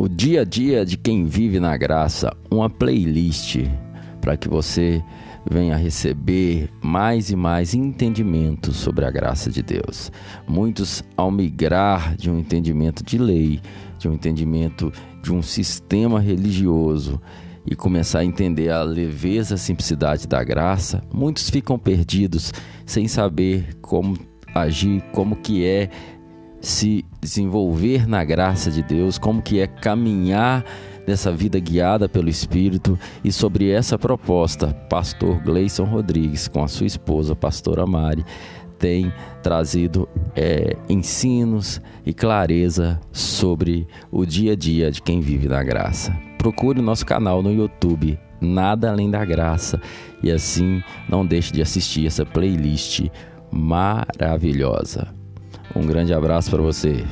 o dia a dia de quem vive na graça, uma playlist para que você venha receber mais e mais entendimento sobre a graça de Deus. Muitos, ao migrar de um entendimento de lei, de um entendimento de um sistema religioso e começar a entender a leveza, a simplicidade da graça, muitos ficam perdidos sem saber como agir, como que é se desenvolver na graça de Deus, como que é caminhar nessa vida guiada pelo Espírito e sobre essa proposta, pastor Gleison Rodrigues com a sua esposa, pastora Mari, tem trazido é, ensinos e clareza sobre o dia a dia de quem vive na graça. Procure o nosso canal no YouTube, Nada Além da Graça, e assim não deixe de assistir essa playlist maravilhosa. Um grande abraço para você.